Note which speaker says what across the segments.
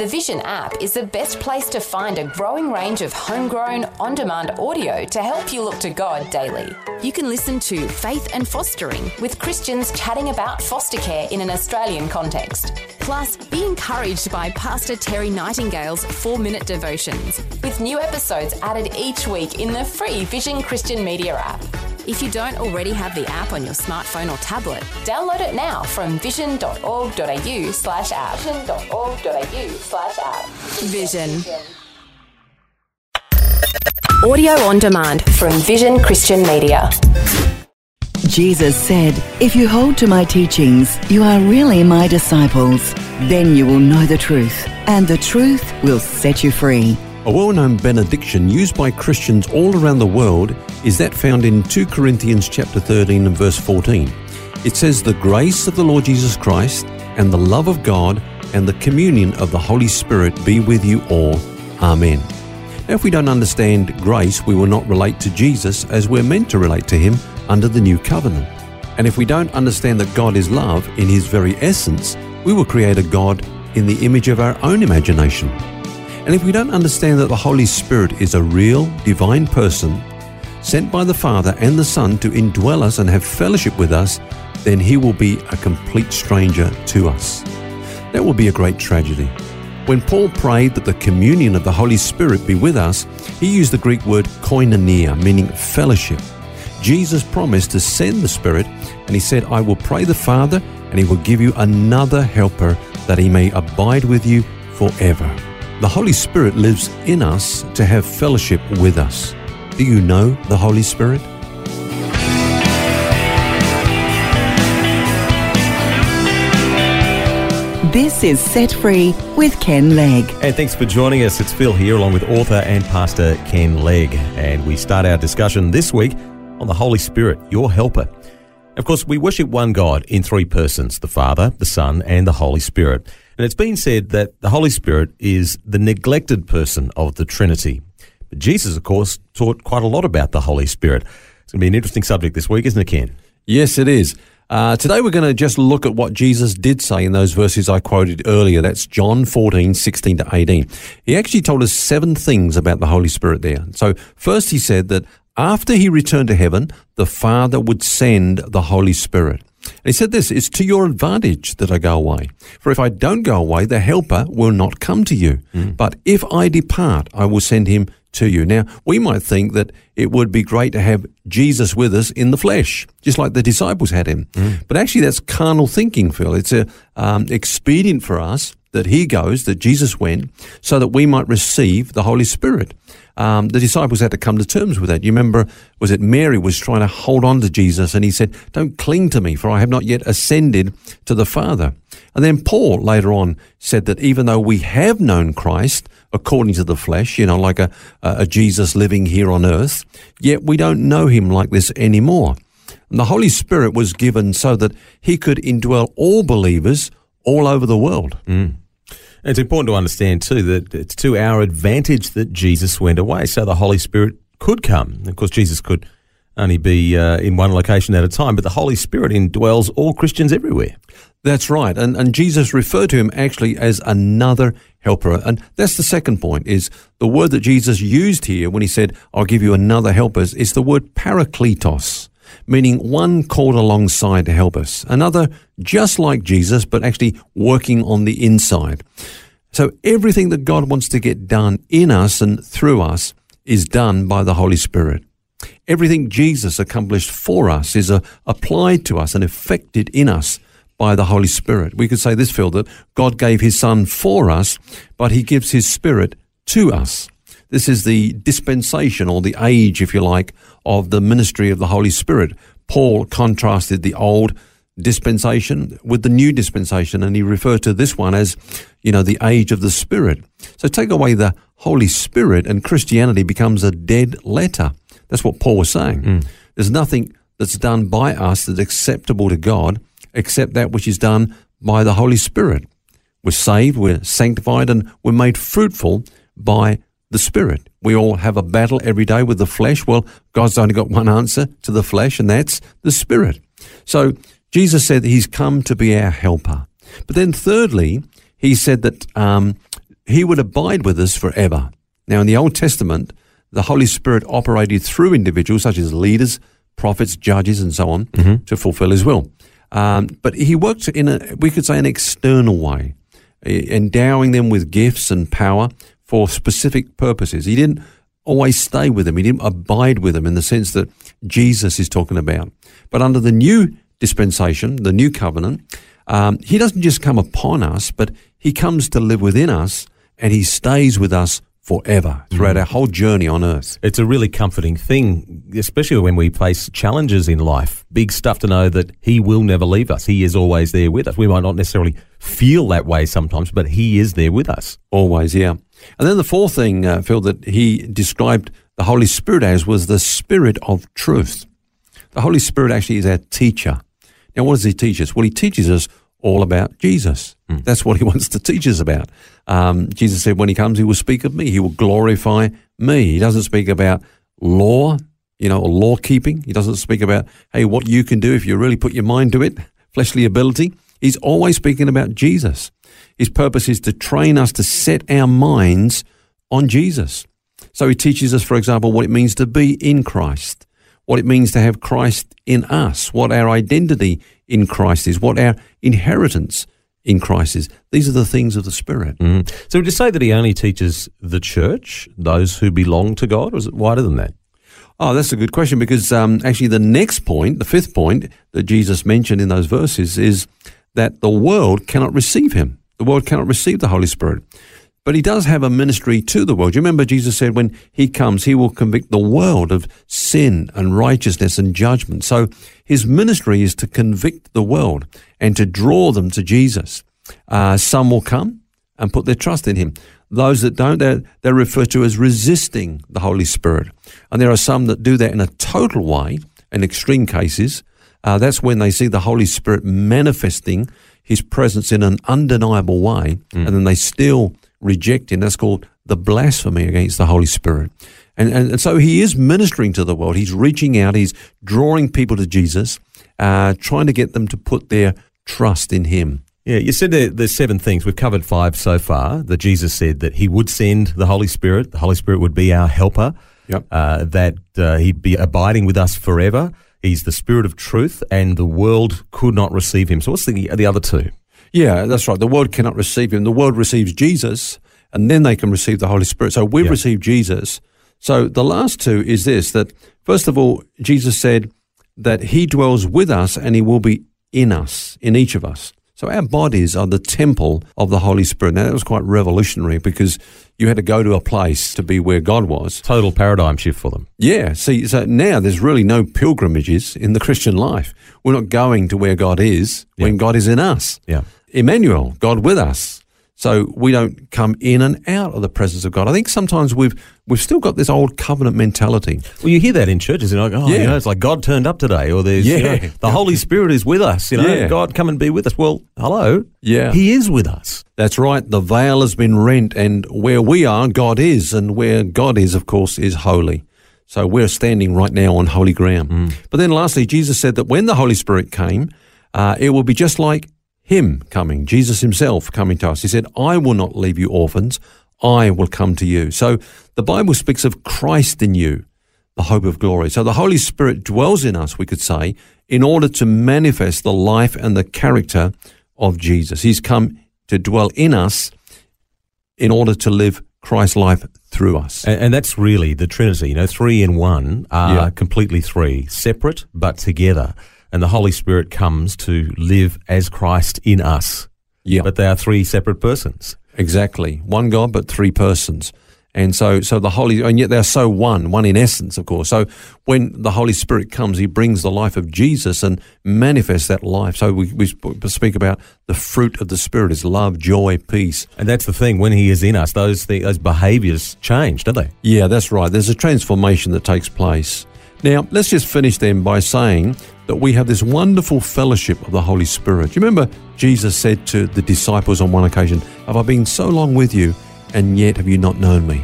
Speaker 1: The Vision app is the best place to find a growing range of homegrown, on demand audio to help you look to God daily. You can listen to Faith and Fostering with Christians chatting about foster care in an Australian context. Plus, be encouraged by Pastor Terry Nightingale's four minute devotions, with new episodes added each week in the free Vision Christian Media app. If you don't already have the app on your smartphone or tablet, download it now from vision.org.au slash app. Vision.org.au slash app. Vision. Audio on demand from Vision Christian Media.
Speaker 2: Jesus said, If you hold to my teachings, you are really my disciples. Then you will know the truth, and the truth will set you free.
Speaker 3: A well known benediction used by Christians all around the world is that found in 2 Corinthians chapter 13 and verse 14. It says, The grace of the Lord Jesus Christ and the love of God and the communion of the Holy Spirit be with you all. Amen. Now, if we don't understand grace, we will not relate to Jesus as we're meant to relate to him under the new covenant. And if we don't understand that God is love in his very essence, we will create a God in the image of our own imagination. And if we don't understand that the Holy Spirit is a real divine person sent by the Father and the Son to indwell us and have fellowship with us, then he will be a complete stranger to us. That will be a great tragedy. When Paul prayed that the communion of the Holy Spirit be with us, he used the Greek word koinonia, meaning fellowship. Jesus promised to send the Spirit, and he said, I will pray the Father, and he will give you another helper that he may abide with you forever. The Holy Spirit lives in us to have fellowship with us. Do you know the Holy Spirit?
Speaker 2: This is Set Free with Ken Legg.
Speaker 4: And thanks for joining us. It's Phil here, along with author and pastor Ken Legg. And we start our discussion this week on the Holy Spirit, your helper. Of course, we worship one God in three persons the Father, the Son, and the Holy Spirit. And it's been said that the Holy Spirit is the neglected person of the Trinity. But Jesus, of course, taught quite a lot about the Holy Spirit. It's going to be an interesting subject this week, isn't it, Ken?
Speaker 3: Yes, it is. Uh, today we're going to just look at what Jesus did say in those verses I quoted earlier. That's John 14, 16 to 18. He actually told us seven things about the Holy Spirit there. So first he said that after he returned to heaven, the Father would send the Holy Spirit. And he said this, it's to your advantage that I go away. For if I don't go away, the helper will not come to you. Mm. But if I depart, I will send him to you. Now, we might think that it would be great to have Jesus with us in the flesh, just like the disciples had him. Mm. But actually, that's carnal thinking, Phil. It's a, um, expedient for us that he goes, that Jesus went, so that we might receive the Holy Spirit. Um, the disciples had to come to terms with that. You remember, was it Mary was trying to hold on to Jesus and he said, Don't cling to me, for I have not yet ascended to the Father. And then Paul later on said that even though we have known Christ according to the flesh, you know, like a, a Jesus living here on earth, yet we don't know him like this anymore. And the Holy Spirit was given so that he could indwell all believers all over the world.
Speaker 4: Mm. It's important to understand too that it's to our advantage that Jesus went away, so the Holy Spirit could come. Of course, Jesus could only be uh, in one location at a time, but the Holy Spirit indwells all Christians everywhere.
Speaker 3: That's right, and and Jesus referred to him actually as another helper, and that's the second point. Is the word that Jesus used here when he said, "I'll give you another helper," is the word parakletos meaning one called alongside to help us, another just like Jesus, but actually working on the inside. So everything that God wants to get done in us and through us is done by the Holy Spirit. Everything Jesus accomplished for us is uh, applied to us and effected in us by the Holy Spirit. We could say this, Phil, that God gave his Son for us, but he gives his Spirit to us. This is the dispensation or the age, if you like, of the ministry of the Holy Spirit. Paul contrasted the old dispensation with the new dispensation, and he referred to this one as, you know, the age of the Spirit. So take away the Holy Spirit, and Christianity becomes a dead letter. That's what Paul was saying. Mm. There's nothing that's done by us that's acceptable to God except that which is done by the Holy Spirit. We're saved, we're sanctified, and we're made fruitful by the spirit. We all have a battle every day with the flesh. Well, God's only got one answer to the flesh, and that's the spirit. So Jesus said that he's come to be our helper. But then thirdly, he said that um, he would abide with us forever. Now, in the Old Testament, the Holy Spirit operated through individuals such as leaders, prophets, judges, and so on to fulfill his will. Um, but he worked in a, we could say, an external way, endowing them with gifts and power for specific purposes. He didn't always stay with them. He didn't abide with them in the sense that Jesus is talking about. But under the new dispensation, the new covenant, um, he doesn't just come upon us, but he comes to live within us and he stays with us forever throughout our whole journey on earth.
Speaker 4: It's a really comforting thing, especially when we face challenges in life. Big stuff to know that He will never leave us. He is always there with us. We might not necessarily feel that way sometimes, but He is there with us.
Speaker 3: Always, yeah. And then the fourth thing, uh, Phil, that he described the Holy Spirit as was the Spirit of truth. The Holy Spirit actually is our teacher. Now, what does he teach us? Well, he teaches us all about Jesus. That's what he wants to teach us about. Um, Jesus said, when he comes, he will speak of me. He will glorify me. He doesn't speak about law, you know, or law keeping. He doesn't speak about, hey, what you can do if you really put your mind to it, fleshly ability. He's always speaking about Jesus. His purpose is to train us to set our minds on Jesus. So he teaches us, for example, what it means to be in Christ, what it means to have Christ in us, what our identity in Christ is, what our inheritance in Christ is. These are the things of the Spirit.
Speaker 4: So would you say that He only teaches the church, those who belong to God, or is it wider than that?
Speaker 3: Oh, that's a good question because um, actually the next point, the fifth point that Jesus mentioned in those verses is that the world cannot receive him. The world cannot receive the Holy Spirit. But he does have a ministry to the world. You remember Jesus said when he comes, he will convict the world of sin and righteousness and judgment. So his ministry is to convict the world and to draw them to Jesus. Uh, some will come and put their trust in him. Those that don't, they're, they're referred to as resisting the Holy Spirit. And there are some that do that in a total way, in extreme cases. Uh, that's when they see the Holy Spirit manifesting his presence in an undeniable way, and then they still reject him. That's called the blasphemy against the Holy Spirit. And, and, and so he is ministering to the world. He's reaching out, he's drawing people to Jesus, uh, trying to get them to put their trust in him.
Speaker 4: Yeah, you said there, there's seven things. We've covered five so far. That Jesus said that He would send the Holy Spirit. The Holy Spirit would be our helper.
Speaker 3: Yep.
Speaker 4: Uh, that uh, He'd be abiding with us forever. He's the Spirit of truth, and the world could not receive Him. So, what's the the other two?
Speaker 3: Yeah, that's right. The world cannot receive him. The world receives Jesus, and then they can receive the Holy Spirit. So we've
Speaker 4: Yeah.
Speaker 3: received Jesus. So the last two is this that, first of all, Jesus said that he dwells with us and he will be in us, in each of us. So our bodies are the temple of the Holy Spirit. Now, that was quite revolutionary because you had to go to a place to be where God was.
Speaker 4: Total paradigm shift for them.
Speaker 3: Yeah. See, so now there's really no pilgrimages in the Christian life. We're not going to where God is when God is in us.
Speaker 4: Yeah.
Speaker 3: Emmanuel, God with us. So we don't come in and out of the presence of God. I think sometimes we've we've still got this old covenant mentality.
Speaker 4: Well, you hear that in churches, and like, oh,
Speaker 3: Yeah.
Speaker 4: you know, it's like God turned up today, or there's, you know, the Holy Spirit is with us. You know,
Speaker 3: Yeah.
Speaker 4: God come and be with us. Well, hello,
Speaker 3: Yeah.
Speaker 4: He is with us.
Speaker 3: That's right. The veil has been rent, and where we are, God is, and where God is, of course, is holy. So we're standing right now on holy ground. But then, lastly, Jesus said that when the Holy Spirit came, uh, it will be just like Him coming, Jesus Himself coming to us. He said, "I will not leave you orphans; I will come to you." So the Bible speaks of Christ in you, the hope of glory. So the Holy Spirit dwells in us, we could say, in order to manifest the life and the character of Jesus. He's come to dwell in us in order to live Christ's life through us.
Speaker 4: And, and that's really the Trinity. You know, three in one are
Speaker 3: Yeah.
Speaker 4: completely three, separate but together. And the Holy Spirit comes to live as Christ in us.
Speaker 3: Yeah.
Speaker 4: But they are three separate persons.
Speaker 3: Exactly. One God, but three persons. And so, so the Holy, and yet they're so one, one in essence, of course. So when the Holy Spirit comes, He brings the life of Jesus and manifests that life. So we, we speak about the fruit of the Spirit is love, joy, peace.
Speaker 4: And that's the thing. When He is in us, those th- those behaviours change, don't they?
Speaker 3: Yeah, that's right. There's a transformation that takes place. Now, let's just finish then by saying that we have this wonderful fellowship of the Holy Spirit. You remember Jesus said to the disciples on one occasion, Have I been so long with you, and yet have you not known me?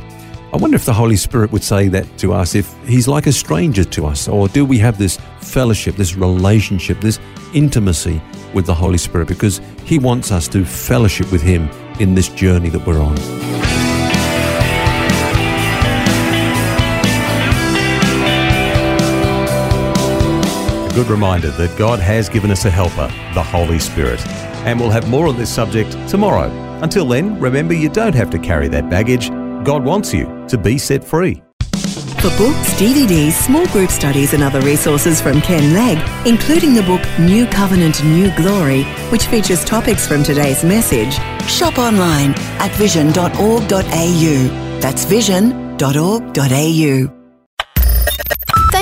Speaker 3: I wonder if the Holy Spirit would say that to us, if He's like a stranger to us, or do we have this fellowship, this relationship, this intimacy with the Holy Spirit? Because He wants us to fellowship with Him in this journey that we're on.
Speaker 4: Good reminder that God has given us a helper, the Holy Spirit. And we'll have more on this subject tomorrow. Until then, remember you don't have to carry that baggage. God wants you to be set free.
Speaker 2: For books, DVDs, small group studies, and other resources from Ken Legg, including the book New Covenant, New Glory, which features topics from today's message, shop online at vision.org.au. That's vision.org.au.